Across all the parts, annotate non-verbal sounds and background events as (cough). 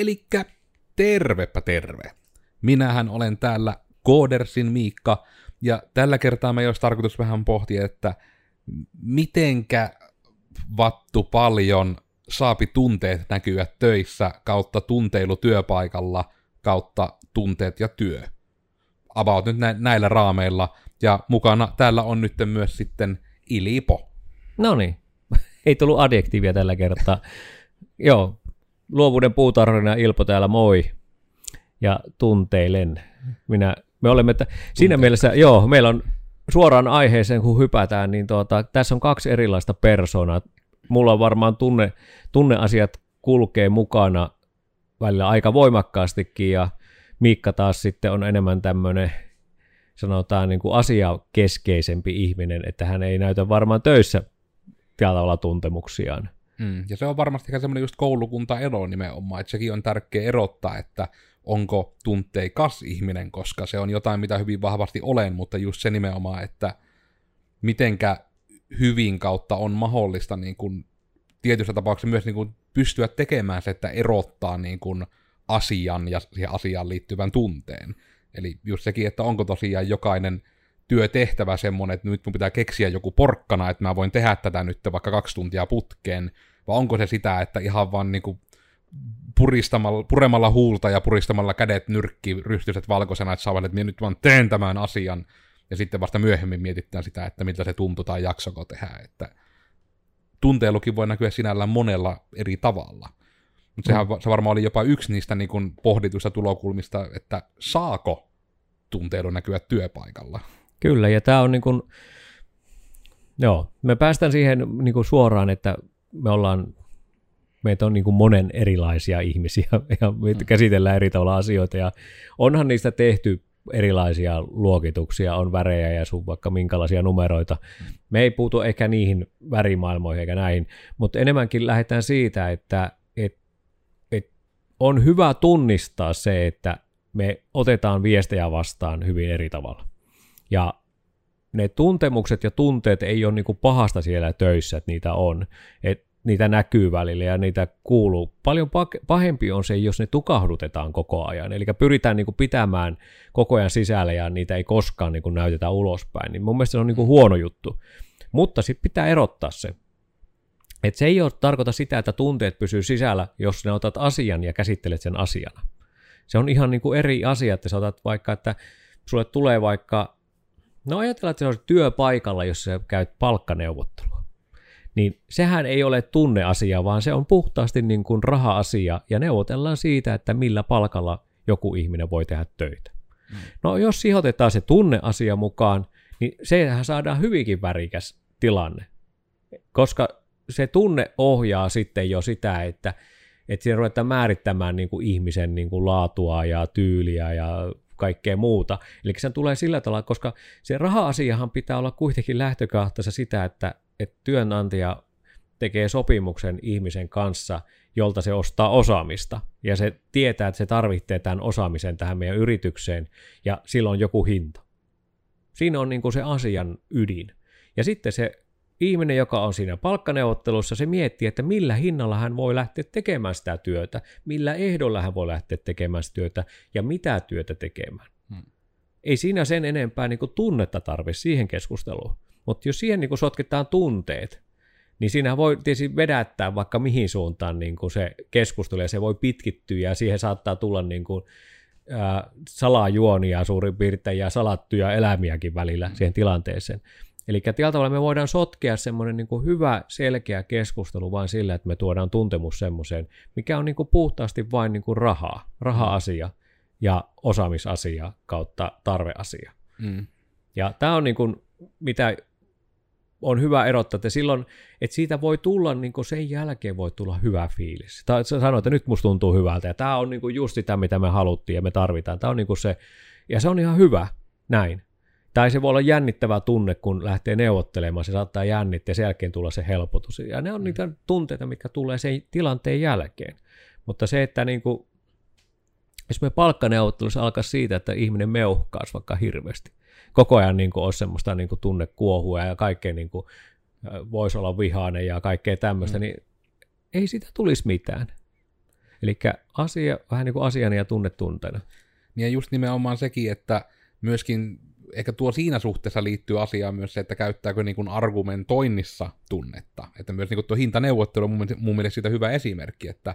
Elikkä tervepä terve. Minähän olen täällä Koodersin Miikka, ja tällä kertaa me olisi tarkoitus vähän pohtia, että mitenkä vattu paljon saapi tunteet näkyä töissä kautta tunteilu työpaikalla kautta tunteet ja työ. About nyt nä- näillä raameilla. Ja mukana täällä on nyt myös sitten Ilipo. No niin, (laughs) ei tullut adjektiivia tällä kertaa. Joo, luovuuden puutarhana Ilpo täällä moi. Ja tunteilen. Minä, me olemme, että siinä mielessä, joo, meillä on suoraan aiheeseen, kun hypätään, niin tuota, tässä on kaksi erilaista persoonaa. Mulla on varmaan tunne, tunneasiat kulkee mukana välillä aika voimakkaastikin, ja Miikka taas sitten on enemmän tämmöinen, sanotaan niin kuin asiakeskeisempi ihminen, että hän ei näytä varmaan töissä tällä tavalla tuntemuksiaan. Mm, ja se on varmasti semmoinen just koulukuntaero nimenomaan, että sekin on tärkeä erottaa, että onko tunteikas ihminen, koska se on jotain, mitä hyvin vahvasti olen, mutta just se nimenomaan, että mitenkä hyvin kautta on mahdollista niin kuin, tietyssä tapauksessa myös niin kuin, pystyä tekemään se, että erottaa niin kuin, asian ja siihen asiaan liittyvän tunteen. Eli just sekin, että onko tosiaan jokainen työtehtävä semmoinen, että nyt mun pitää keksiä joku porkkana, että mä voin tehdä tätä nyt vaikka kaksi tuntia putkeen, vai onko se sitä, että ihan vaan niinku puristamalla, puremalla huulta ja puristamalla kädet nyrkki ryhtyiset valkoisena, että saavat, että minä nyt vaan teen tämän asian, ja sitten vasta myöhemmin mietitään sitä, että miltä se tuntui tai jaksoko tehdä, että tunteilukin voi näkyä sinällään monella eri tavalla. Mutta sehän mm. se varmaan oli jopa yksi niistä niin kuin pohdituista tulokulmista, että saako tunteilu näkyä työpaikalla. Kyllä, ja tämä on niin kuin, joo, me päästään siihen niin kuin suoraan, että me ollaan, meitä on niin kuin monen erilaisia ihmisiä, (laughs) ja me mm. käsitellään eri tavalla asioita, ja onhan niistä tehty erilaisia luokituksia, on värejä ja sun vaikka minkälaisia numeroita. Me ei puutu ehkä niihin värimaailmoihin eikä näihin, mutta enemmänkin lähdetään siitä, että et, et on hyvä tunnistaa se, että me otetaan viestejä vastaan hyvin eri tavalla. Ja ne tuntemukset ja tunteet ei ole niinku pahasta siellä töissä, että niitä on. Et niitä näkyy välillä ja niitä kuuluu. Paljon pahempi on se, jos ne tukahdutetaan koko ajan. Eli pyritään niinku pitämään koko ajan sisällä ja niitä ei koskaan niinku näytetä ulospäin. Niin mun mielestä se on niinku huono juttu. Mutta sitten pitää erottaa se. Et se ei ole tarkoita sitä, että tunteet pysyy sisällä, jos ne otat asian ja käsittelet sen asiana. Se on ihan niinku eri asia, että sä otat vaikka, että sulle tulee vaikka No ajatellaan, että se olisi työpaikalla, jos sä käyt palkkaneuvottelua. Niin sehän ei ole tunneasia, vaan se on puhtaasti niin kuin raha-asia, ja neuvotellaan siitä, että millä palkalla joku ihminen voi tehdä töitä. Mm. No jos siihen otetaan se tunneasia mukaan, niin sehän saadaan hyvinkin värikäs tilanne, koska se tunne ohjaa sitten jo sitä, että, että siinä ruvetaan määrittämään niin kuin ihmisen niin kuin laatua ja tyyliä ja kaikkea muuta. Eli se tulee sillä tavalla, koska se raha-asiahan pitää olla kuitenkin lähtökohtaisessa sitä, että, että työnantaja tekee sopimuksen ihmisen kanssa, jolta se ostaa osaamista. Ja se tietää, että se tarvitsee tämän osaamisen tähän meidän yritykseen, ja silloin joku hinta. Siinä on niin kuin se asian ydin. Ja sitten se ihminen, joka on siinä palkkaneuvottelussa, se miettii, että millä hinnalla hän voi lähteä tekemään sitä työtä, millä ehdolla hän voi lähteä tekemään sitä työtä ja mitä työtä tekemään. Hmm. Ei siinä sen enempää niin kuin tunnetta tarvi siihen keskusteluun. Mutta jos siihen niin kuin sotketaan tunteet, niin siinä voi tietysti vedättää vaikka mihin suuntaan niin kuin se keskustelu, ja se voi pitkittyä, ja siihen saattaa tulla niin kuin, ää, salajuonia suurin piirtein, ja salattuja elämiäkin välillä mm. siihen tilanteeseen. Eli tällä tavalla me voidaan sotkea semmoinen niin kuin hyvä, selkeä keskustelu vain sillä, että me tuodaan tuntemus semmoiseen, mikä on niin kuin puhtaasti vain niin kuin rahaa, raha-asia ja osaamisasia kautta tarveasia. Mm. Ja tämä on niin kuin, mitä on hyvä erottaa, että silloin, että siitä voi tulla, niin kuin sen jälkeen voi tulla hyvä fiilis. Tai sanoit, että nyt musta tuntuu hyvältä, ja tämä on niin kuin just sitä, mitä me haluttiin ja me tarvitaan. Tämä on niin kuin se, ja se on ihan hyvä, näin. Tai se voi olla jännittävä tunne, kun lähtee neuvottelemaan, se saattaa jännittää ja sen jälkeen tulla se helpotus. Ja ne on niitä tunteita, mitkä tulee sen tilanteen jälkeen. Mutta se, että niin kuin, jos me palkkaneuvottelussa alkaa siitä, että ihminen meuhkaisi vaikka hirveästi, koko ajan niin kuin olisi semmoista niin kuin tunnekuohua ja kaikkea niin kuin, voisi olla vihainen ja kaikkea tämmöistä, mm. niin ei siitä tulisi mitään. Eli asia vähän niin kuin asiana ja tunnetunteena. Niin ja just nimenomaan sekin, että myöskin ehkä tuo siinä suhteessa liittyy asiaan myös se, että käyttääkö niin kuin argumentoinnissa tunnetta. Että myös niin kuin tuo hintaneuvottelu on mun, mun mielestä siitä hyvä esimerkki, että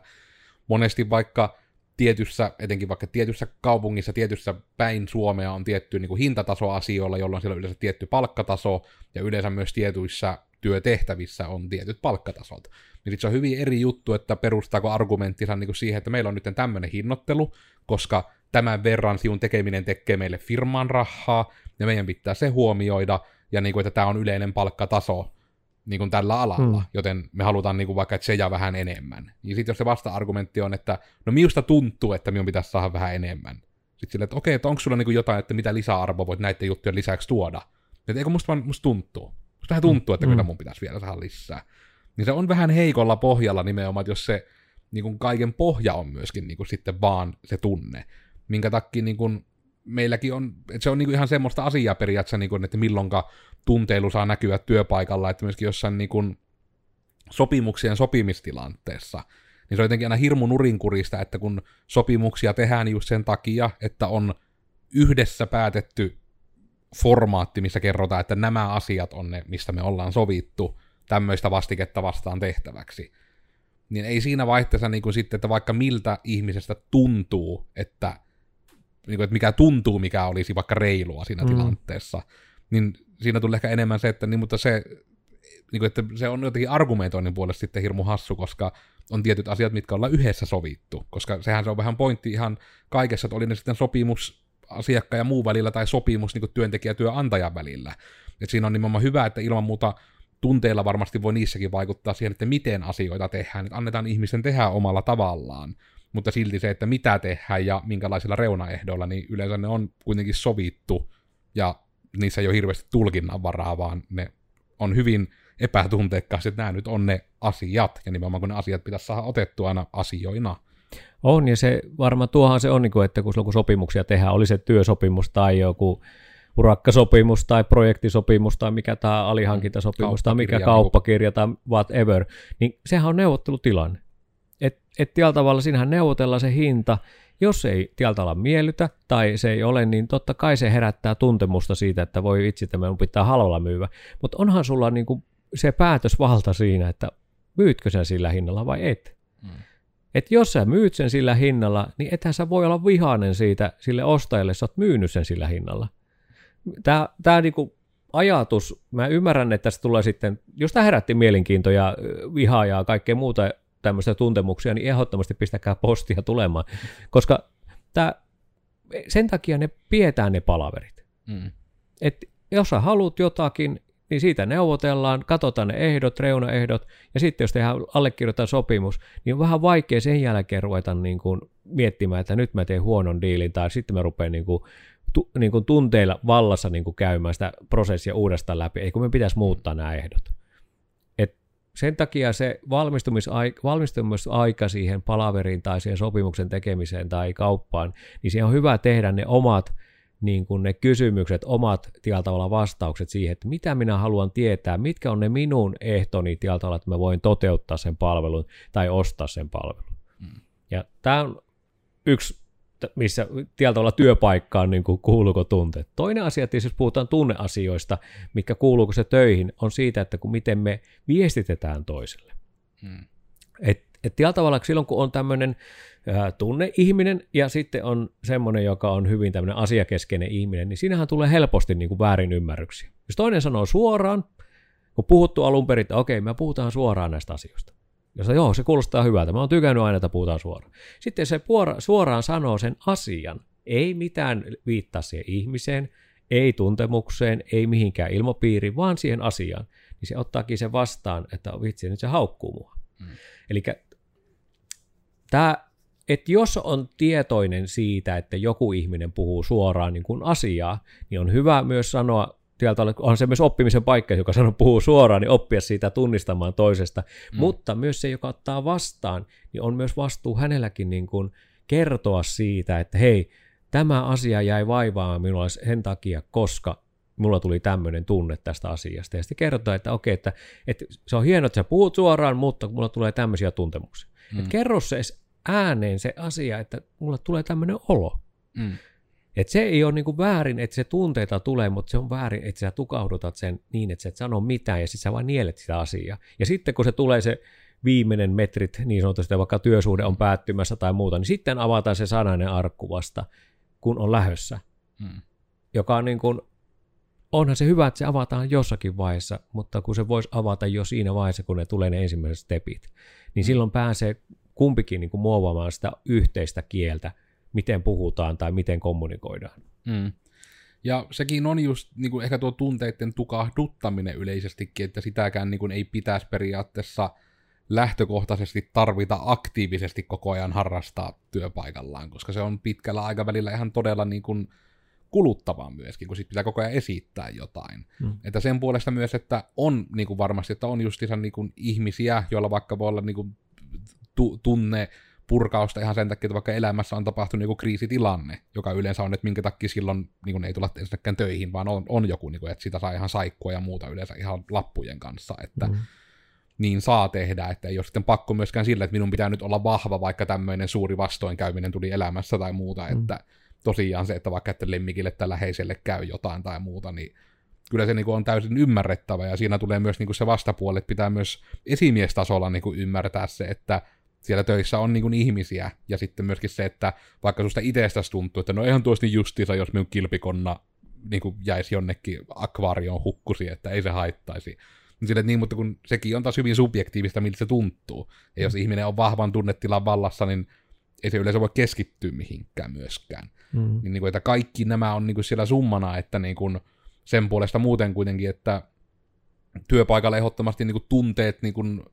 monesti vaikka tietyssä, etenkin vaikka tietyssä kaupungissa, tietyssä päin Suomea on tietty niin kuin hintataso asioilla, jolloin siellä on yleensä tietty palkkataso, ja yleensä myös tietyissä työtehtävissä on tietyt palkkatasot. Niin se on hyvin eri juttu, että perustaako argumenttinsa niin siihen, että meillä on nyt tämmöinen hinnoittelu, koska tämän verran sinun tekeminen tekee meille firman rahaa, ja meidän pitää se huomioida, ja niin kuin, että tämä on yleinen palkkataso niin kuin tällä alalla, hmm. joten me halutaan niin kuin vaikka, jää vähän enemmän. Ja sitten jos se vasta-argumentti on, että no minusta tuntuu, että minun pitäisi saada vähän enemmän. Sitten silleen, että okei, että onko sulla niin kuin jotain, että mitä lisäarvoa voit näiden juttujen lisäksi tuoda. Että eikö musta vaan musta tuntuu. Musta vähän tuntuu, että hmm. kyllä mun pitäisi vielä saada lisää. Niin se on vähän heikolla pohjalla nimenomaan, että jos se niin kuin kaiken pohja on myöskin niin kuin sitten vaan se tunne, minkä takia niin kuin meilläkin on, että se on niin kuin ihan semmoista asiaa periaatteessa, niin kuin, että milloinka tunteilu saa näkyä työpaikalla, että myöskin jossain niin kuin sopimuksien sopimistilanteessa, niin se on jotenkin aina hirmu nurinkurista, että kun sopimuksia tehdään just sen takia, että on yhdessä päätetty formaatti, missä kerrotaan, että nämä asiat on ne, mistä me ollaan sovittu tämmöistä vastiketta vastaan tehtäväksi. Niin ei siinä vaihteessa niin kuin sitten, että vaikka miltä ihmisestä tuntuu, että, niin kuin, että mikä tuntuu, mikä olisi vaikka reilua siinä mm. tilanteessa, niin siinä tulee ehkä enemmän se, että niin, mutta se, niin kuin, että se on jotenkin argumentoinnin puolesta sitten hirmu hassu, koska on tietyt asiat, mitkä ollaan yhdessä sovittu, koska sehän se on vähän pointti ihan kaikessa, että oli ne sitten sopimus asiakkaan ja muu välillä tai sopimus niin työntekijä ja työnantajan välillä. Et siinä on nimenomaan hyvä, että ilman muuta tunteilla varmasti voi niissäkin vaikuttaa siihen, että miten asioita tehdään, että annetaan ihmisen tehdä omalla tavallaan, mutta silti se, että mitä tehdään ja minkälaisilla reunaehdoilla, niin yleensä ne on kuitenkin sovittu, ja niissä ei ole hirveästi tulkinnan varaa, vaan ne on hyvin epätunteikkaasti, että nämä nyt on ne asiat, ja nimenomaan kun ne asiat pitäisi saada otettua aina asioina. On, ja se varmaan tuohan se on, niin että kun silloin kun sopimuksia tehdään, oli se työsopimus tai joku urakkasopimus tai projektisopimus tai mikä tämä alihankintasopimus tai mikä kauppakirja tai whatever, niin sehän on neuvottelutilanne. Et, et tällä tavalla siinähän neuvotellaan se hinta, jos ei tällä tavalla miellytä tai se ei ole, niin totta kai se herättää tuntemusta siitä, että voi vitsi, että minun pitää halvalla myyvä. Mutta onhan sulla niin kuin se päätösvalta siinä, että myytkö sen sillä hinnalla vai et. Mm. Et jos sä myyt sen sillä hinnalla, niin ethän sä voi olla vihainen siitä sille ostajalle, sä oot myynyt sen sillä hinnalla tämä, tämä niinku ajatus, mä ymmärrän, että tästä tulee sitten, jos tämä herätti mielenkiintoja, vihaa ja kaikkea muuta tämmöistä tuntemuksia, niin ehdottomasti pistäkää postia tulemaan, koska tämä, sen takia ne pidetään ne palaverit. Mm. Et jos sä haluat jotakin, niin siitä neuvotellaan, katsotaan ne ehdot, reunaehdot, ja sitten jos tehdään allekirjoittaa sopimus, niin on vähän vaikea sen jälkeen ruveta niin kuin miettimään, että nyt mä teen huonon diilin, tai sitten mä rupean niin kuin tu, niin kuin tunteilla vallassa niin kuin käymään sitä prosessia uudestaan läpi, ei kun me pitäisi muuttaa nämä ehdot. Sen takia se valmistumisaika, valmistumisaika siihen palaveriin tai siihen sopimuksen tekemiseen tai kauppaan, niin siihen on hyvä tehdä ne omat niin kuin ne kysymykset, omat tavalla vastaukset siihen, että mitä minä haluan tietää, mitkä on ne minun ehtoni tavalla, että mä voin toteuttaa sen palvelun tai ostaa sen palvelun. Mm. Ja tämä on yksi missä tietyllä tavalla työpaikkaan niin kuin kuuluuko tunteet. Toinen asia, että jos puhutaan tunneasioista, mikä kuuluuko se töihin, on siitä, että kun miten me viestitetään toiselle. Hmm. Et, et tavalla silloin, kun on tämmöinen tunneihminen ja sitten on semmoinen, joka on hyvin tämmöinen asiakeskeinen ihminen, niin siinähän tulee helposti niin kuin väärin ymmärryksiä. Jos toinen sanoo suoraan, kun puhuttu alun perin, että okei, me puhutaan suoraan näistä asioista. Jos joo, se kuulostaa hyvältä. Mä oon tykännyt aina, että puhutaan suoraan. Sitten se puora, suoraan sanoo sen asian. Ei mitään viittaa siihen ihmiseen, ei tuntemukseen, ei mihinkään ilmapiiriin, vaan siihen asiaan. Niin se ottaakin se vastaan, että vitsi, nyt se haukkuu mua. Mm. Eli tämä, että jos on tietoinen siitä, että joku ihminen puhuu suoraan niin kuin asiaa, niin on hyvä myös sanoa sieltä on se myös oppimisen paikka, joka sanoo puhuu suoraan, niin oppia siitä tunnistamaan toisesta. Mm. Mutta myös se, joka ottaa vastaan, niin on myös vastuu hänelläkin niin kuin kertoa siitä, että hei, tämä asia jäi vaivaamaan minulla sen takia, koska mulla tuli tämmöinen tunne tästä asiasta. Ja sitten kerrotaan, että okei, että, että se on hienoa, että sä puhut suoraan, mutta mulla tulee tämmöisiä tuntemuksia. Mm. Et kerro se ääneen se asia, että mulle tulee tämmöinen olo. Mm. Et se ei ole niinku väärin, että se tunteita tulee, mutta se on väärin, että sä tukahdutat sen niin, että sä et sano mitään ja sitten sä vaan nielet sitä asiaa. Ja sitten kun se tulee se viimeinen metrit, niin sanotusti vaikka työsuhde on päättymässä tai muuta, niin sitten avataan se sanainen arkku vasta, kun on lähössä. Mm. Joka on niin kuin, onhan se hyvä, että se avataan jossakin vaiheessa, mutta kun se voisi avata jo siinä vaiheessa, kun ne tulee ne ensimmäiset stepit, niin silloin pääsee kumpikin niin kuin muovaamaan sitä yhteistä kieltä, miten puhutaan tai miten kommunikoidaan. Mm. Ja sekin on just niin kuin ehkä tuo tunteiden tukahduttaminen yleisestikin, että sitäkään niin kuin ei pitäisi periaatteessa lähtökohtaisesti tarvita aktiivisesti koko ajan harrastaa työpaikallaan, koska se on pitkällä aikavälillä ihan todella niin kuin kuluttavaa myöskin, kun sit pitää koko ajan esittää jotain. Mm. Että sen puolesta myös, että on niin kuin varmasti, että on justiinsa niin kuin ihmisiä, joilla vaikka voi olla niin kuin tu- tunne purkausta ihan sen takia, että vaikka elämässä on tapahtunut joku kriisitilanne, joka yleensä on, että minkä takia silloin niin kuin ei tulla ensinnäkään töihin, vaan on, on joku, niin kuin, että sitä saa ihan saikkua ja muuta yleensä ihan lappujen kanssa, että mm. niin saa tehdä, että ei ole sitten pakko myöskään sillä, että minun pitää nyt olla vahva, vaikka tämmöinen suuri vastoinkäyminen tuli elämässä tai muuta, mm. että tosiaan se, että vaikka että lemmikille tai läheiselle käy jotain tai muuta, niin kyllä se niin kuin on täysin ymmärrettävä, ja siinä tulee myös niin kuin se vastapuoli, että pitää myös esimiestasolla niin kuin ymmärtää se, että siellä töissä on niin ihmisiä, ja sitten myöskin se, että vaikka susta itsestäsi tuntuu, että no ihan tuosti justiinsa, jos minun kilpikonna niin kuin jäisi jonnekin akvaarioon hukkusi, että ei se haittaisi. Niin sille, niin, mutta kun sekin on taas hyvin subjektiivista, miltä se tuntuu. Ja jos ihminen on vahvan tunnetilan vallassa, niin ei se yleensä voi keskittyä mihinkään myöskään. Mm. Niin, niin kuin, että kaikki nämä on niin kuin siellä summana, että niin kuin sen puolesta muuten kuitenkin, että työpaikalla ehdottomasti niin kuin tunteet niin kuin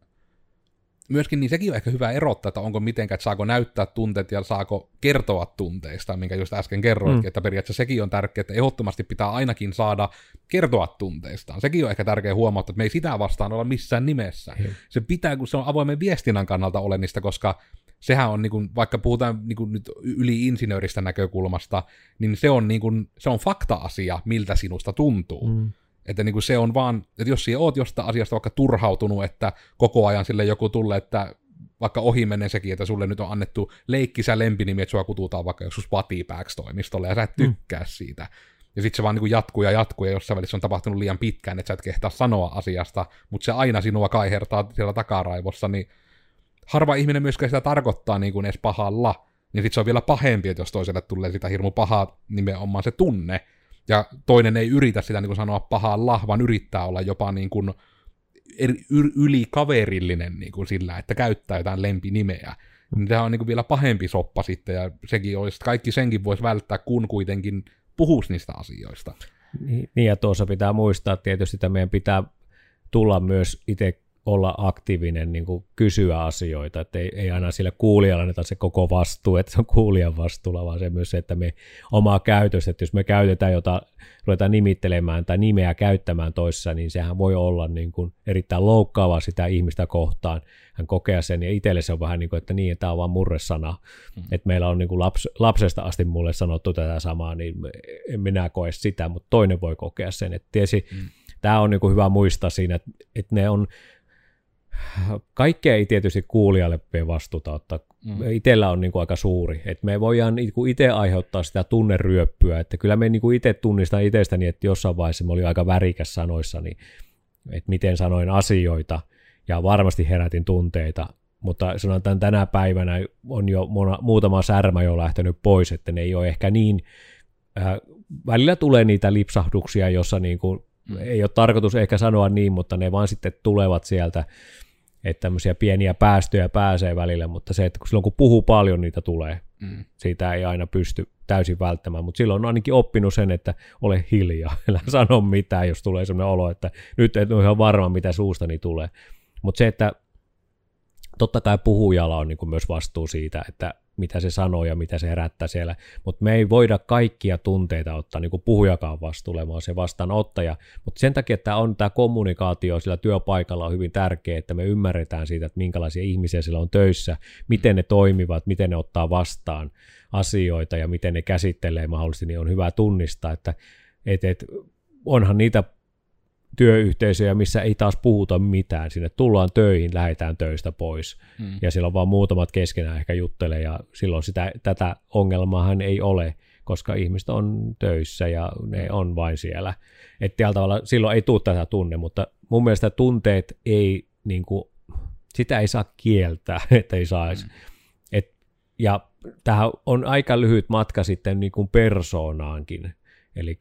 myöskin niin sekin on ehkä hyvä erottaa, että onko mitenkään, että saako näyttää tunteet ja saako kertoa tunteista, minkä just äsken kerroitkin, mm. että periaatteessa sekin on tärkeää, että ehdottomasti pitää ainakin saada kertoa tunteistaan. Sekin on ehkä tärkeä huomata, että me ei sitä vastaan olla missään nimessä. Mm. Se pitää, kun se on avoimen viestinnän kannalta olenista, koska sehän on, niin kuin, vaikka puhutaan niin kuin nyt yli insinööristä näkökulmasta, niin se on, niin kuin, se on fakta-asia, miltä sinusta tuntuu. Mm. Että niin kuin se on vaan, että jos sinä oot jostain asiasta vaikka turhautunut, että koko ajan sille joku tulee, että vaikka ohi menee sekin, että sulle nyt on annettu leikkisä lempinimi, että sua kututaan vaikka joskus Patipääks-toimistolle, ja sä et mm. tykkää mm. siitä. Ja sitten se vaan niin jatkuu ja jatkuu, ja jossain välissä on tapahtunut liian pitkään, että sä et kehtaa sanoa asiasta, mutta se aina sinua kaihertaa siellä takaraivossa, niin harva ihminen myöskään sitä tarkoittaa niin kuin edes pahalla, niin sitten se on vielä pahempi, että jos toiselle tulee sitä hirmu pahaa nimenomaan se tunne, ja toinen ei yritä sitä niin kuin sanoa pahalla, vaan yrittää olla jopa niin kuin yli kaverillinen niin kuin sillä, että käyttää jotain lempinimeä. Niin tämä on niin kuin vielä pahempi soppa sitten, ja sekin olisi, kaikki senkin voisi välttää, kun kuitenkin puhuisi niistä asioista. Niin, ja tuossa pitää muistaa tietysti, että meidän pitää tulla myös itse olla aktiivinen niin kuin kysyä asioita, että ei, ei aina sille kuulijalle anneta se koko vastuu, että se on kuulijan vastuulla, vaan se myös se, että me omaa käytöstä, että jos me käytetään jota, ruvetaan nimittelemään tai nimeä käyttämään toissa, niin sehän voi olla niin kuin erittäin loukkaava sitä ihmistä kohtaan. Hän kokee sen, ja itselle se on vähän niin kuin, että niin, tämä on vaan murresana. Mm. Että meillä on niin kuin laps, lapsesta asti mulle sanottu tätä samaa, niin en minä koe sitä, mutta toinen voi kokea sen. Että tiesi, mm. Tämä on niin kuin hyvä muistaa siinä, että, että ne on kaikkea ei tietysti kuulijalle vastuuta ottaa. Mm. Itellä on niin kuin aika suuri. että me voidaan niin kuin itse aiheuttaa sitä tunneryöppyä. Että kyllä me niin kuin itse tunnistan itsestäni, että jossain vaiheessa me oli aika värikäs sanoissani, että miten sanoin asioita. Ja varmasti herätin tunteita. Mutta sanotaan tänä päivänä on jo mona, muutama särmä jo lähtenyt pois, että ne ei ole ehkä niin... Äh, välillä tulee niitä lipsahduksia, jossa niin kuin, mm. ei ole tarkoitus ehkä sanoa niin, mutta ne vaan sitten tulevat sieltä että tämmöisiä pieniä päästöjä pääsee välillä, mutta se, että kun silloin kun puhuu paljon, niitä tulee. Mm. Siitä ei aina pysty täysin välttämään, mutta silloin on ainakin oppinut sen, että ole hiljaa, (laughs) älä sano mitään, jos tulee sellainen olo, että nyt et ole ihan varma, mitä suustani tulee. Mutta se, että totta kai puhujalla on niin kuin myös vastuu siitä, että mitä se sanoo ja mitä se herättää siellä, mutta me ei voida kaikkia tunteita ottaa niin kuin puhujakaan vastuulle, vaan se vastaanottaja, mutta sen takia, että on tämä kommunikaatio sillä työpaikalla on hyvin tärkeää, että me ymmärretään siitä, että minkälaisia ihmisiä siellä on töissä, miten ne toimivat, miten ne ottaa vastaan asioita ja miten ne käsittelee mahdollisesti, niin on hyvä tunnistaa, että et, et, onhan niitä työyhteisöjä, missä ei taas puhuta mitään. Sinne tullaan töihin, lähdetään töistä pois. Mm. Ja siellä on vaan muutamat keskenään ehkä juttelee, ja silloin sitä, tätä ongelmaahan ei ole, koska ihmiset on töissä ja ne on vain siellä. Että tavalla silloin ei tule tätä tunne, mutta mun mielestä tunteet ei, niin kuin, sitä ei saa kieltää, (laughs) että ei saisi. Mm. Et, ja tähän on aika lyhyt matka sitten niin kuin persoonaankin. Eli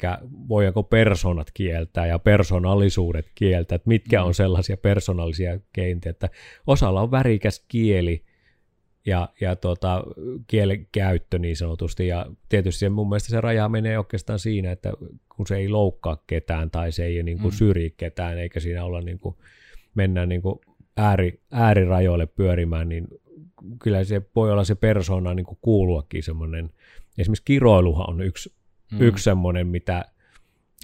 voidaanko persoonat kieltää ja persoonallisuudet kieltää, että mitkä on mm. sellaisia persoonallisia keintiä, että osalla on värikäs kieli ja, ja tota, kielen käyttö niin sanotusti, ja tietysti mun mielestä se raja menee oikeastaan siinä, että kun se ei loukkaa ketään tai se ei niin kuin mm. syrji ketään, eikä siinä olla niin kuin, mennään niin kuin ääri, äärirajoille pyörimään, niin kyllä se voi olla se persona niin kuin kuuluakin semmoinen, esimerkiksi kiroiluhan on yksi, mm. yksi semmoinen, mitä,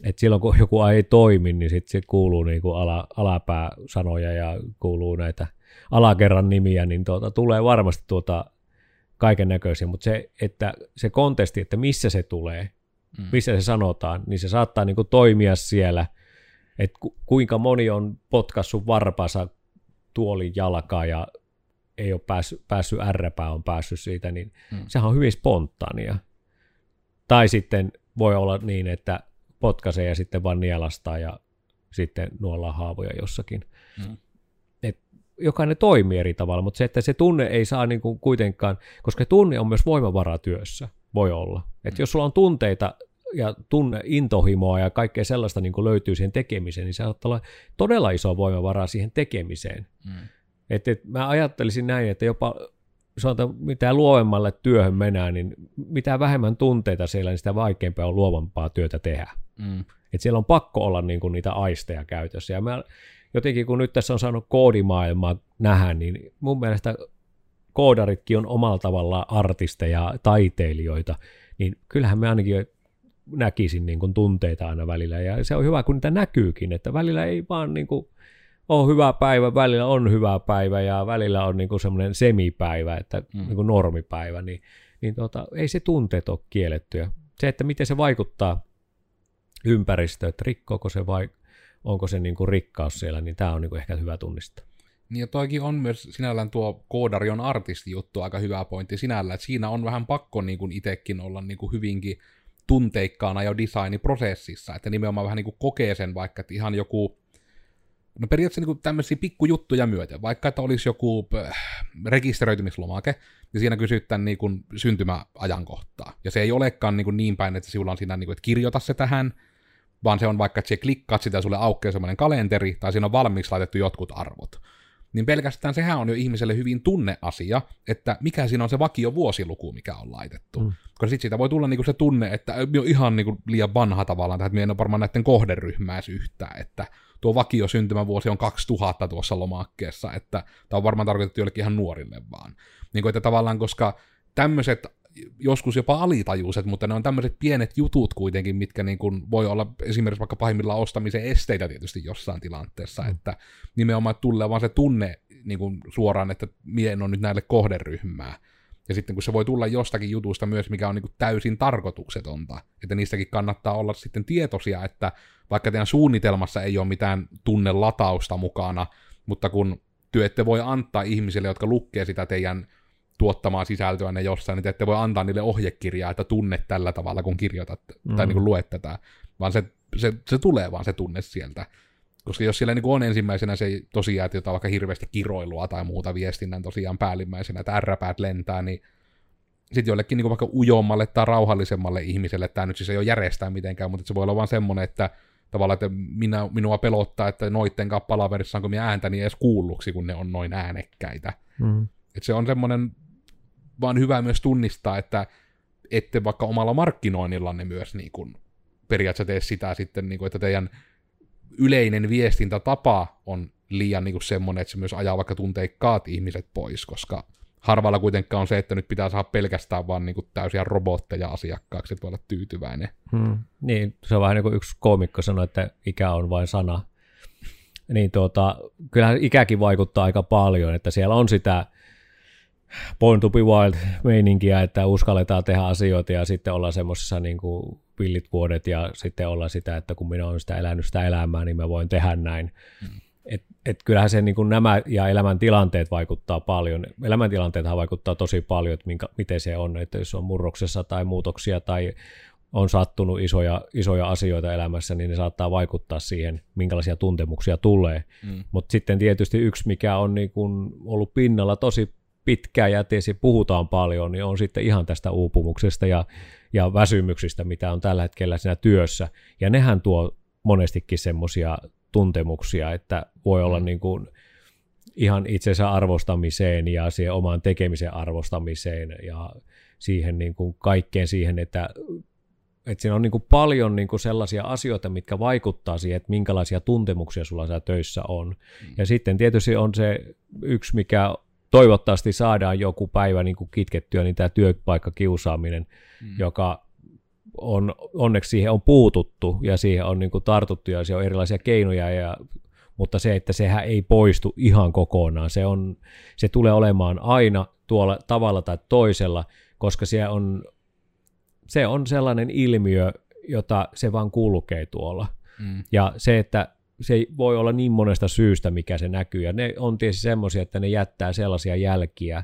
että silloin kun joku ei toimi, niin sitten sit kuuluu niin kuin ala, alapääsanoja ja kuuluu näitä alakerran nimiä, niin tuota, tulee varmasti tuota kaiken näköisiä, mutta se, että se kontesti, että missä se tulee, mm. missä se sanotaan, niin se saattaa niin kuin toimia siellä, että ku, kuinka moni on potkassut varpansa tuolin jalkaa ja ei ole päässyt, päässyt ärräpää on päässyt siitä, niin mm. sehän on hyvin spontaania. Tai sitten voi olla niin, että potkaisee ja sitten vaan nielastaa ja sitten nuollaan haavoja jossakin. Mm. Et jokainen toimii eri tavalla, mutta se, että se tunne ei saa niin kuin kuitenkaan, koska tunne on myös voimavara työssä, voi olla. Että mm. jos sulla on tunteita ja tunne, intohimoa ja kaikkea sellaista niin kuin löytyy siihen tekemiseen, niin se saattaa olla todella iso voimavara siihen tekemiseen. Mm. Et, et mä ajattelisin näin, että jopa sanotaan, mitä luovemmalle työhön mennään, niin mitä vähemmän tunteita siellä, niin sitä vaikeampaa on luovampaa työtä tehdä. Mm. Et siellä on pakko olla niin kuin niitä aisteja käytössä. Ja mä, jotenkin kun nyt tässä on saanut koodimaailmaa nähdä, niin mun mielestä koodaritkin on omalla tavallaan artisteja, taiteilijoita, niin kyllähän me ainakin näkisin niin kuin tunteita aina välillä. Ja se on hyvä, kun niitä näkyykin, että välillä ei vaan niin kuin on hyvä päivä, välillä on hyvä päivä ja välillä on niin semmoinen semipäivä, että mm. niin kuin normipäivä, niin, niin tota, ei se tunteet ole kiellettyä. Se, että miten se vaikuttaa ympäristöön, että rikkoako se vai onko se niin kuin rikkaus siellä, niin tämä on niin kuin ehkä hyvä tunnistaa. Niin ja toikin on myös sinällään tuo koodari on artisti juttu aika hyvä pointti sinällään, että siinä on vähän pakko niin kuin itsekin olla niin kuin hyvinkin tunteikkaana jo designiprosessissa, että nimenomaan vähän niin kuin kokee sen vaikka, että ihan joku No periaatteessa niin tämmöisiä pikkujuttuja myöten, vaikka että olisi joku äh, rekisteröitymislomake, niin siinä kysytään niin kuin syntymäajankohtaa. Ja se ei olekaan niin, kuin niin päin, että sinulla on siinä, niin kuin, että kirjoita se tähän, vaan se on vaikka, että se klikkaat sitä ja sulle aukeaa semmoinen kalenteri, tai siinä on valmiiksi laitettu jotkut arvot. Niin pelkästään sehän on jo ihmiselle hyvin tunneasia, että mikä siinä on se vakio vuosiluku, mikä on laitettu. Mm. Koska sitten siitä voi tulla niinku se tunne, että on ihan niinku liian vanha tavallaan, että en ole varmaan näiden kohderyhmää yhtään, että tuo vakio syntymävuosi on 2000 tuossa lomakkeessa, että tämä on varmaan tarkoitettu jollekin ihan nuorille vaan. Niin kuin, että tavallaan, koska tämmöiset joskus jopa alitajuiset, mutta ne on tämmöiset pienet jutut kuitenkin, mitkä niin kuin voi olla esimerkiksi vaikka pahimmillaan ostamisen esteitä tietysti jossain tilanteessa, mm. että nimenomaan tulee vaan se tunne niin kuin suoraan, että mien on nyt näille kohderyhmää. Ja sitten kun se voi tulla jostakin jutusta myös, mikä on niin kuin täysin tarkoituksetonta, että niistäkin kannattaa olla sitten tietoisia, että vaikka teidän suunnitelmassa ei ole mitään tunnelatausta mukana, mutta kun työ ette voi antaa ihmisille, jotka lukee sitä teidän tuottamaa sisältöä ne jossain, niin te ette voi antaa niille ohjekirjaa, että tunne tällä tavalla, kun kirjoitat mm. tai niin kuin luet tätä, vaan se, se, se tulee vaan se tunne sieltä. Koska jos siellä niin on ensimmäisenä se tosiaan, että jotain vaikka hirveästi kiroilua tai muuta viestinnän tosiaan päällimmäisenä, että ärräpäät lentää, niin sitten jollekin niin vaikka ujommalle tai rauhallisemmalle ihmiselle, tämä nyt siis ei ole järjestää mitenkään, mutta se voi olla vaan semmoinen, että tavallaan, että minä, minua pelottaa, että noitten palaverissa saanko minä ääntäni edes kuulluksi, kun ne on noin äänekkäitä. Mm. Että se on semmoinen vaan hyvä myös tunnistaa, että ette vaikka omalla markkinoinnillanne myös niin kuin, periaatteessa tee sitä sitten, niin kuin, että teidän yleinen viestintätapa on liian niin kuin semmoinen, että se myös ajaa vaikka tunteikkaat ihmiset pois, koska harvalla kuitenkaan on se, että nyt pitää saada pelkästään vaan niin kuin täysiä robotteja asiakkaaksi, että voi olla tyytyväinen. Hmm. Niin, se on vähän niin kuin yksi koomikko sanoi, että ikä on vain sana. Niin tuota, kyllähän ikäkin vaikuttaa aika paljon, että siellä on sitä Born to be wild meininkiä, että uskalletaan tehdä asioita ja sitten olla semmoisessa niin kuin villit vuodet ja sitten olla sitä, että kun minä olen sitä elänyt sitä elämää, niin mä voin tehdä näin. Mm. Et, et kyllähän se niin kuin nämä ja elämäntilanteet vaikuttaa paljon. Elämäntilanteethan vaikuttaa tosi paljon, että minkä, miten se on, että jos on murroksessa tai muutoksia tai on sattunut isoja, isoja asioita elämässä, niin ne saattaa vaikuttaa siihen, minkälaisia tuntemuksia tulee. Mm. Mutta sitten tietysti yksi, mikä on niin kuin ollut pinnalla tosi pitkään ja tietysti puhutaan paljon, niin on sitten ihan tästä uupumuksesta ja, ja väsymyksistä, mitä on tällä hetkellä siinä työssä. Ja nehän tuo monestikin semmoisia tuntemuksia, että voi olla mm. niin kuin ihan itsensä arvostamiseen ja siihen omaan tekemisen arvostamiseen ja siihen niin kuin kaikkeen siihen, että että siinä on niin kuin paljon niin kuin sellaisia asioita, mitkä vaikuttaa siihen, että minkälaisia tuntemuksia sulla siellä töissä on. Mm. Ja sitten tietysti on se yksi, mikä toivottavasti saadaan joku päivä niin kuin kitkettyä, niin tämä työpaikkakiusaaminen, mm. joka on, onneksi siihen on puututtu ja siihen on niin kuin tartuttu ja se on erilaisia keinoja, ja, mutta se, että sehän ei poistu ihan kokonaan, se, on, se tulee olemaan aina tuolla tavalla tai toisella, koska se on, se on sellainen ilmiö, jota se vaan kulkee tuolla. Mm. Ja se, että se voi olla niin monesta syystä, mikä se näkyy. Ja ne on tietysti semmoisia, että ne jättää sellaisia jälkiä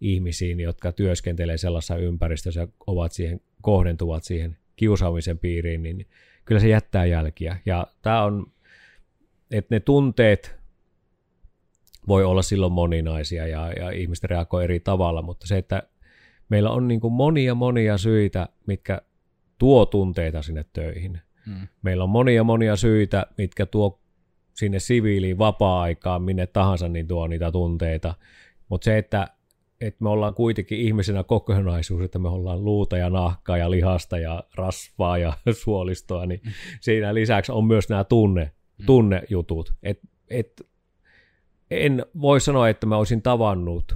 ihmisiin, jotka työskentelee sellaisessa ympäristössä, ovat siihen, kohdentuvat siihen kiusaamisen piiriin, niin kyllä se jättää jälkiä. Ja tämä on, että ne tunteet voi olla silloin moninaisia ja, ja ihmiset reagoi eri tavalla, mutta se, että meillä on niin monia monia syitä, mitkä tuo tunteita sinne töihin. Mm. Meillä on monia monia syitä, mitkä tuo sinne siviiliin vapaa-aikaan, minne tahansa, niin tuo niitä tunteita. Mutta se, että, että me ollaan kuitenkin ihmisenä kokonaisuus, että me ollaan luuta ja nahkaa ja lihasta ja rasvaa ja (laughs) suolistoa, niin mm. siinä lisäksi on myös nämä tunne, mm. tunnejutut. Et, et, en voi sanoa, että mä olisin tavannut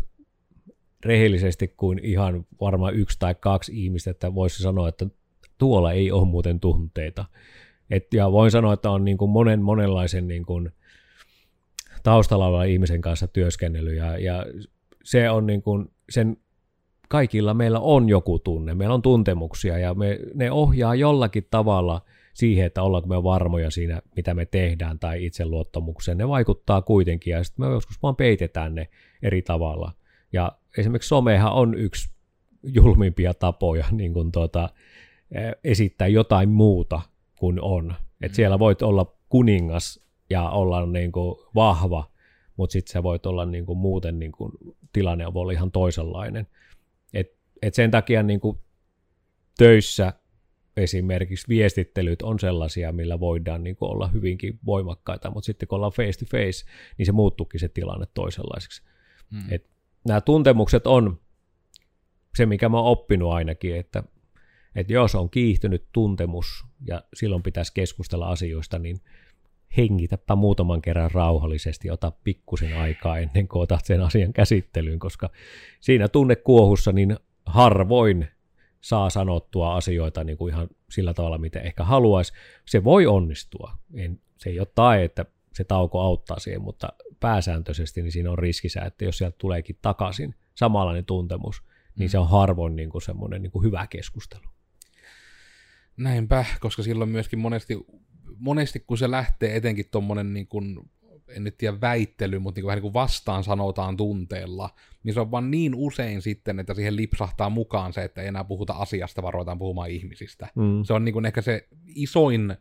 rehellisesti kuin ihan varmaan yksi tai kaksi ihmistä, että voisi sanoa, että tuolla ei ole muuten tunteita. Et, ja voin sanoa, että on niin kuin monen monenlaisen niin kuin taustalla olevan ihmisen kanssa työskennellyt ja, ja se on niin kuin sen kaikilla meillä on joku tunne, meillä on tuntemuksia ja me, ne ohjaa jollakin tavalla siihen, että ollaanko me varmoja siinä, mitä me tehdään tai itseluottamukseen. Ne vaikuttaa kuitenkin ja sitten me joskus vaan peitetään ne eri tavalla. Ja esimerkiksi somehan on yksi julmimpia tapoja niin kuin tuota, esittää jotain muuta kuin on. Et mm. siellä voit olla kuningas ja olla niin kuin vahva, mutta sitten sä voit olla niin kuin muuten niin kuin, tilanne voi olla ihan toisenlainen. Et, et sen takia niin kuin töissä esimerkiksi viestittelyt on sellaisia, millä voidaan niin kuin olla hyvinkin voimakkaita, mutta sitten kun ollaan face to face, niin se muuttuukin se tilanne toisenlaiseksi. Hmm. Et nämä tuntemukset on se, mikä mä oon oppinut ainakin, että että jos on kiihtynyt tuntemus ja silloin pitäisi keskustella asioista, niin hengitäpä muutaman kerran rauhallisesti, ota pikkusen aikaa ennen kuin otat sen asian käsittelyyn, koska siinä tunnekuohussa niin harvoin saa sanottua asioita niin kuin ihan sillä tavalla, mitä ehkä haluaisi. Se voi onnistua. En, se ei ole tae, että se tauko auttaa siihen, mutta pääsääntöisesti niin siinä on riskissä, että jos sieltä tuleekin takaisin samanlainen tuntemus, niin mm. se on harvoin niin kuin semmoinen niin kuin hyvä keskustelu. Näinpä, koska silloin myöskin monesti, monesti kun se lähtee etenkin tuommoinen niin kuin, en nyt tiedä väittely, mutta niin vähän niin kuin vastaan sanotaan tunteella, niin se on vaan niin usein sitten, että siihen lipsahtaa mukaan se, että ei enää puhuta asiasta, vaan ruvetaan puhumaan ihmisistä. Mm. Se on niin kuin ehkä se isoin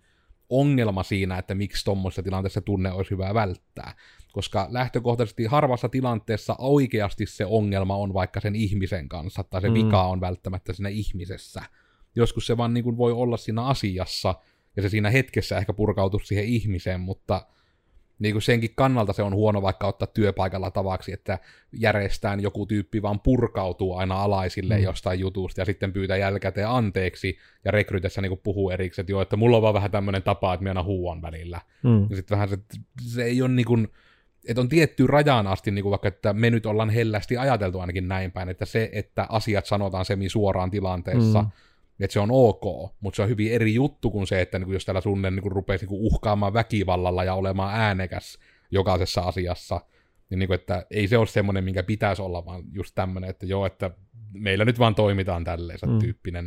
ongelma siinä, että miksi tuommoisessa tilanteessa tunne olisi hyvä välttää. Koska lähtökohtaisesti harvassa tilanteessa oikeasti se ongelma on vaikka sen ihmisen kanssa, tai se mm. vika on välttämättä siinä ihmisessä joskus se vaan niin kuin voi olla siinä asiassa, ja se siinä hetkessä ehkä purkautuu siihen ihmiseen, mutta niin kuin senkin kannalta se on huono vaikka ottaa työpaikalla tavaksi, että järjestään joku tyyppi vaan purkautuu aina alaisille mm. jostain jutusta ja sitten pyytää jälkikäteen anteeksi ja rekrytessä niin puhuu erikseen, että joo, että mulla on vaan vähän tämmöinen tapa, että minä aina huuan välillä. Mm. Ja sitten vähän se, se ei ole niin kuin, että on tietty rajaan asti, niin kuin vaikka, että me nyt ollaan hellästi ajateltu ainakin näin päin, että se, että asiat sanotaan semi suoraan tilanteessa, mm että se on ok, mutta se on hyvin eri juttu kuin se, että niin jos täällä sunne niin rupeaisi niin uhkaamaan väkivallalla ja olemaan äänekäs jokaisessa asiassa, Niin, niin kuin, että ei se ole semmoinen, minkä pitäisi olla, vaan just tämmöinen, että joo, että meillä nyt vaan toimitaan tälleen, mm. tyyppinen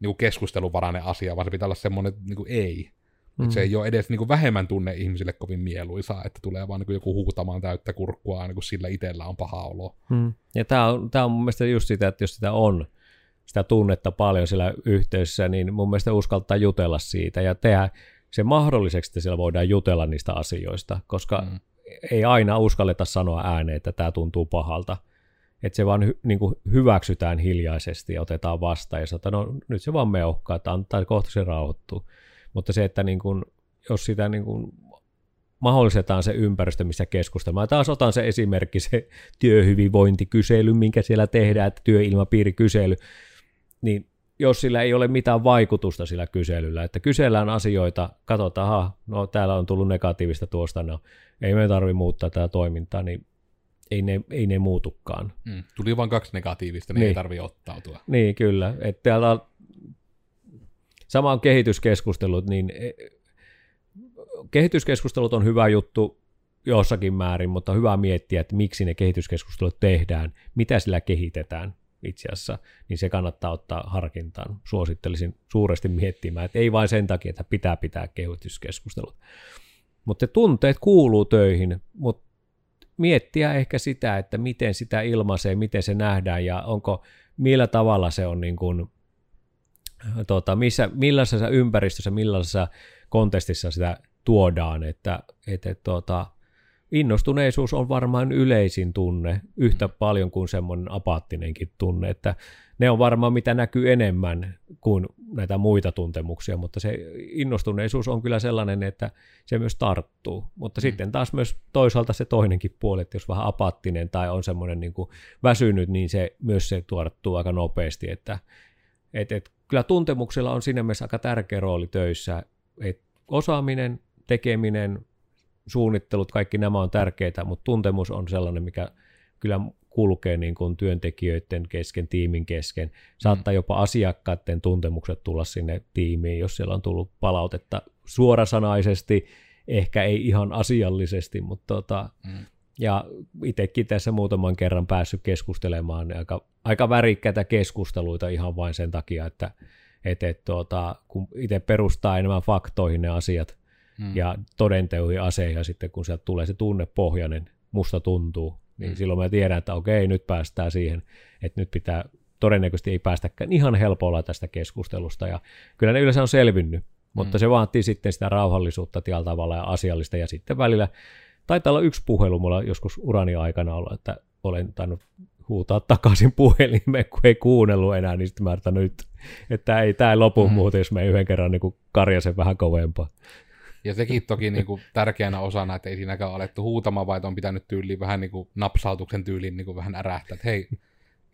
niin kuin keskusteluvarainen asia, vaan se pitää olla semmoinen, että niin kuin ei. Mm. Että se ei ole edes niin kuin vähemmän tunne ihmisille kovin mieluisaa, että tulee vaan niin kuin joku huutamaan täyttä kurkkua aina kun sillä itsellä on paha olo. Mm. Ja tämä on, tämä on mun mielestä just sitä, että jos sitä on, sitä tunnetta paljon siellä yhteisössä, niin mun mielestä uskaltaa jutella siitä ja tehdä se mahdolliseksi, että siellä voidaan jutella niistä asioista, koska mm. ei aina uskalleta sanoa ääneen, että tämä tuntuu pahalta. Että se vaan hy, niin kuin hyväksytään hiljaisesti ja otetaan vastaan ja sanotaan, no nyt se vaan meuhkaa, että antaa kohta se rauhoittuu. Mutta se, että niin kuin, jos sitä niin kuin mahdollistetaan se ympäristö, missä keskustellaan. Taas otan se esimerkki, se työhyvinvointikysely, minkä siellä tehdään, että työilmapiirikysely, niin jos sillä ei ole mitään vaikutusta sillä kyselyllä, että kysellään asioita, katsotaan, aha, no täällä on tullut negatiivista tuosta, no ei me tarvitse muuttaa tätä toimintaa, niin ei ne, ei ne muutukaan. Mm, tuli vain kaksi negatiivista, niin, niin. ei tarvitse ottautua. Niin, kyllä. Että täällä sama on kehityskeskustelut, niin e, kehityskeskustelut on hyvä juttu jossakin määrin, mutta hyvä miettiä, että miksi ne kehityskeskustelut tehdään, mitä sillä kehitetään itse asiassa, niin se kannattaa ottaa harkintaan. Suosittelisin suuresti miettimään, että ei vain sen takia, että pitää pitää kehityskeskustelut. Mutta tunteet kuuluu töihin, mutta miettiä ehkä sitä, että miten sitä ilmaisee, miten se nähdään ja onko, millä tavalla se on niin kuin, tota, missä, millaisessa ympäristössä, millaisessa kontestissa sitä tuodaan, että, että, tuota, innostuneisuus on varmaan yleisin tunne yhtä paljon kuin semmoinen apaattinenkin tunne, että ne on varmaan mitä näkyy enemmän kuin näitä muita tuntemuksia, mutta se innostuneisuus on kyllä sellainen, että se myös tarttuu. Mutta mm. sitten taas myös toisaalta se toinenkin puoli, että jos vähän apaattinen tai on semmoinen niin kuin väsynyt, niin se myös se tarttuu aika nopeasti, että et, et, kyllä tuntemuksilla on siinä mielessä aika tärkeä rooli töissä, että osaaminen, tekeminen, suunnittelut, kaikki nämä on tärkeitä, mutta tuntemus on sellainen, mikä kyllä kulkee niin kuin työntekijöiden kesken, tiimin kesken. Saattaa mm. jopa asiakkaiden tuntemukset tulla sinne tiimiin, jos siellä on tullut palautetta suorasanaisesti, ehkä ei ihan asiallisesti, mutta tota, mm. ja itsekin tässä muutaman kerran päässyt keskustelemaan aika, aika värikkäitä keskusteluita ihan vain sen takia, että et, et, tuota, kun itse perustaa enemmän faktoihin ne asiat, mm. ja todenteoihin aseihin, ja sitten kun sieltä tulee se tunnepohjainen, musta tuntuu, niin mm. silloin mä tiedän, että okei, nyt päästään siihen, että nyt pitää, todennäköisesti ei päästäkään ihan helpolla tästä keskustelusta, ja kyllä ne yleensä on selvinnyt, mutta mm. se vaatii sitten sitä rauhallisuutta tällä tavalla ja asiallista, ja sitten välillä taitaa olla yksi puhelu mulla joskus urani aikana olla, että olen tainnut huutaa takaisin (laughs) puhelimeen, kun ei kuunnellut enää, niin sitten mä nyt, että ei tämä lopu mm. muuten, jos me yhden kerran niin karjasen vähän kovempaa. Ja sekin toki niin kuin, tärkeänä osana, että ei siinäkään alettu huutamaan, vaan on pitänyt tyyliin vähän niin kuin, napsautuksen tyyliin niin kuin, vähän ärähtää, että hei,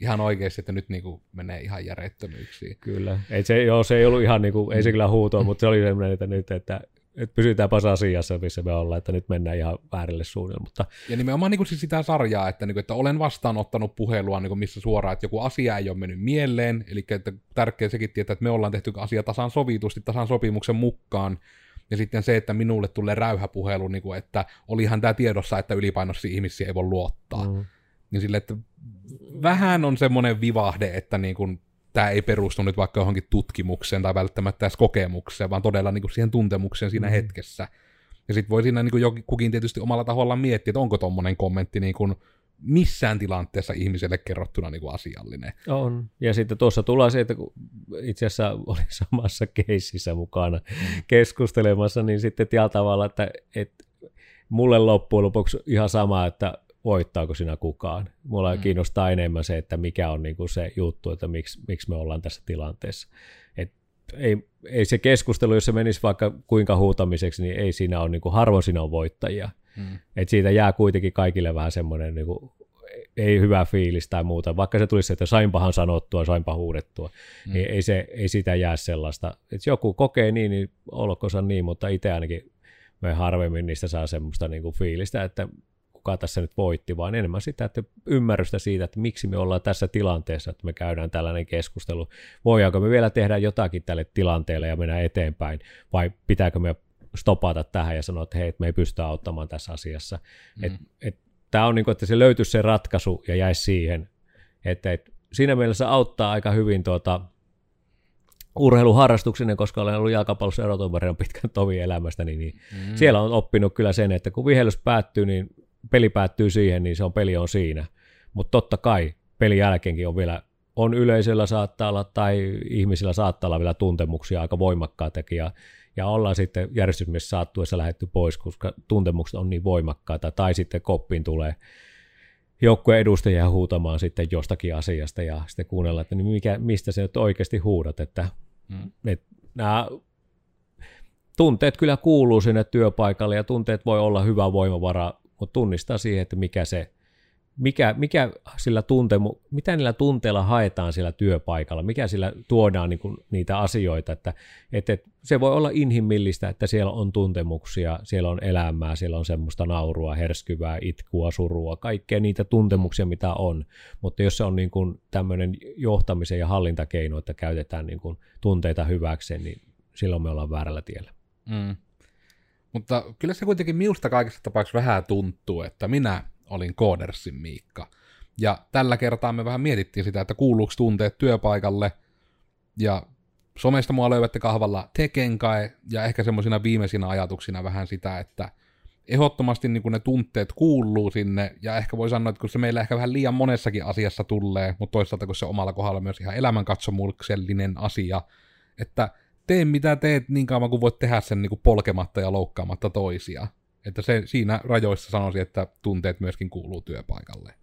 ihan oikeasti, että nyt niin kuin, menee ihan järjettömyyksiin. Kyllä. Ei se, joo, se ei ollut ihan, niin kuin, ei se kyllä huutoa, mutta se oli semmoinen, että nyt, että että pysytäänpäs asiassa, missä me ollaan, että nyt mennään ihan väärille suunnille. Mutta... Ja nimenomaan niin kuin siis sitä sarjaa, että, niin kuin, että olen vastaanottanut puhelua, niin kuin missä suoraan, että joku asia ei ole mennyt mieleen, eli että tärkeää sekin tietää, että me ollaan tehty asia tasan sovitusti, tasan sopimuksen mukaan, ja sitten se, että minulle tulee räyhäpuhelu, niin kuin, että olihan tämä tiedossa, että ylipainossa ihmisiä ei voi luottaa. Mm. Niin sille, että vähän on semmoinen vivahde, että niin kuin, tämä ei perustu nyt vaikka johonkin tutkimukseen tai välttämättä edes kokemukseen, vaan todella niin kuin siihen tuntemukseen siinä mm. hetkessä. Ja sitten voi siinä niin kuin kukin tietysti omalla taholla miettiä, että onko tuommoinen kommentti niin kuin missään tilanteessa ihmiselle kerrottuna niin kuin asiallinen. On. Ja sitten tuossa tulee se, että kun itse asiassa olin samassa keississä mukana mm. keskustelemassa, niin sitten tällä tavalla, että, että mulle loppujen lopuksi ihan sama, että voittaako sinä kukaan. Mulla mm. kiinnostaa enemmän se, että mikä on niin kuin se juttu, että miksi, miksi me ollaan tässä tilanteessa. Et ei, ei se keskustelu, jos se menisi vaikka kuinka huutamiseksi, niin ei siinä ole, niin kuin, harvoin siinä on voittajia. Mm. Et siitä jää kuitenkin kaikille vähän semmoinen niin kuin, ei hyvä fiilis tai muuta, vaikka se tulisi, että sainpahan sanottua, sainpa huudettua, mm. niin ei, se, ei sitä jää sellaista. Että joku kokee niin, niin olkoonsa niin, mutta itse ainakin me harvemmin niistä saa semmoista niin kuin fiilistä, että kuka tässä nyt voitti, vaan enemmän sitä, että ymmärrystä siitä, että miksi me ollaan tässä tilanteessa, että me käydään tällainen keskustelu. Voidaanko me vielä tehdä jotakin tälle tilanteelle ja mennä eteenpäin, vai pitääkö me stopata tähän ja sanoa, että hei, me ei pystytä auttamaan tässä asiassa. Mm. Et, et tämä on niin kuin, että se löytyisi se ratkaisu ja jäisi siihen. Että, että siinä mielessä auttaa aika hyvin tuota, urheiluharrastuksinen, koska olen ollut jalkapallossa erotuomarin pitkän tovi elämästä, niin, niin mm. siellä on oppinut kyllä sen, että kun vihellys päättyy, niin peli päättyy siihen, niin se on peli on siinä. Mutta totta kai pelin jälkeenkin on vielä, on yleisöllä saattaa olla tai ihmisillä saattaa olla vielä tuntemuksia aika voimakkaitakin ja, ja ollaan sitten järjestysmies saattuessa lähetty pois, koska tuntemukset on niin voimakkaita tai sitten koppiin tulee joukkueen edustajia huutamaan sitten jostakin asiasta ja sitten kuunnella, että niin mikä, mistä se nyt oikeasti huudat, että mm. et, nämä tunteet kyllä kuuluu sinne työpaikalle ja tunteet voi olla hyvä voimavara, mutta tunnistaa siihen, että mikä se mikä, mikä sillä tuntemu, mitä niillä tunteilla haetaan sillä työpaikalla, mikä sillä tuodaan niin kuin niitä asioita, että, että se voi olla inhimillistä, että siellä on tuntemuksia, siellä on elämää, siellä on semmoista naurua, herskyvää, itkua, surua, kaikkea niitä tuntemuksia, mitä on, mutta jos se on niin kuin tämmöinen johtamisen ja hallintakeino, että käytetään niin kuin tunteita hyväkseen, niin silloin me ollaan väärällä tiellä. Mm. Mutta kyllä se kuitenkin minusta kaikissa tapauksissa vähän tuntuu, että minä olin Koodersin Miikka. Ja tällä kertaa me vähän mietittiin sitä, että kuuluuko tunteet työpaikalle, ja somesta mua löydätte kahvalla Tekenkai, ja ehkä semmoisina viimeisinä ajatuksina vähän sitä, että ehdottomasti niin ne tunteet kuuluu sinne, ja ehkä voi sanoa, että kun se meillä ehkä vähän liian monessakin asiassa tulee, mutta toisaalta kun se omalla kohdalla myös ihan elämänkatsomuksellinen asia, että tee mitä teet niin kauan kuin voit tehdä sen niin polkematta ja loukkaamatta toisia. Että se, siinä rajoissa sanoisin, että tunteet myöskin kuuluu työpaikalle.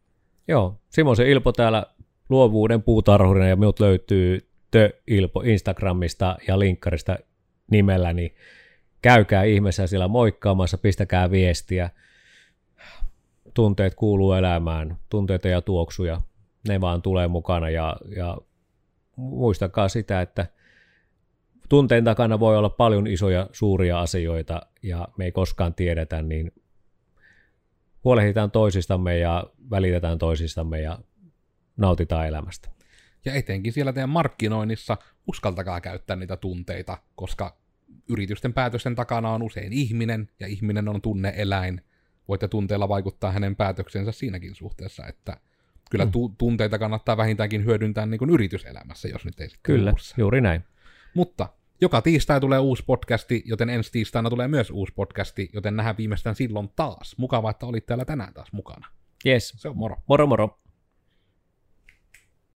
Joo, Simosen Ilpo täällä luovuuden puutarhurina ja minut löytyy Tö Ilpo Instagramista ja linkkarista nimellä, niin käykää ihmeessä siellä moikkaamassa, pistäkää viestiä. Tunteet kuuluu elämään, tunteita ja tuoksuja, ne vaan tulee mukana ja, ja muistakaa sitä, että tunteen takana voi olla paljon isoja, suuria asioita, ja me ei koskaan tiedetä, niin huolehditaan toisistamme ja välitetään toisistamme ja nautitaan elämästä. Ja etenkin siellä teidän markkinoinnissa uskaltakaa käyttää niitä tunteita, koska yritysten päätösten takana on usein ihminen, ja ihminen on tunneeläin. Voitte tunteella vaikuttaa hänen päätöksensä siinäkin suhteessa, että kyllä mm. tu- tunteita kannattaa vähintäänkin hyödyntää niin kuin yrityselämässä, jos nyt ei sitten Kyllä, muussa. juuri näin. Mutta joka tiistai tulee uusi podcasti, joten ensi tiistaina tulee myös uusi podcasti, joten nähdään viimeistään silloin taas. Mukavaa, että olit täällä tänään taas mukana. Yes. Se on moro. Moro moro.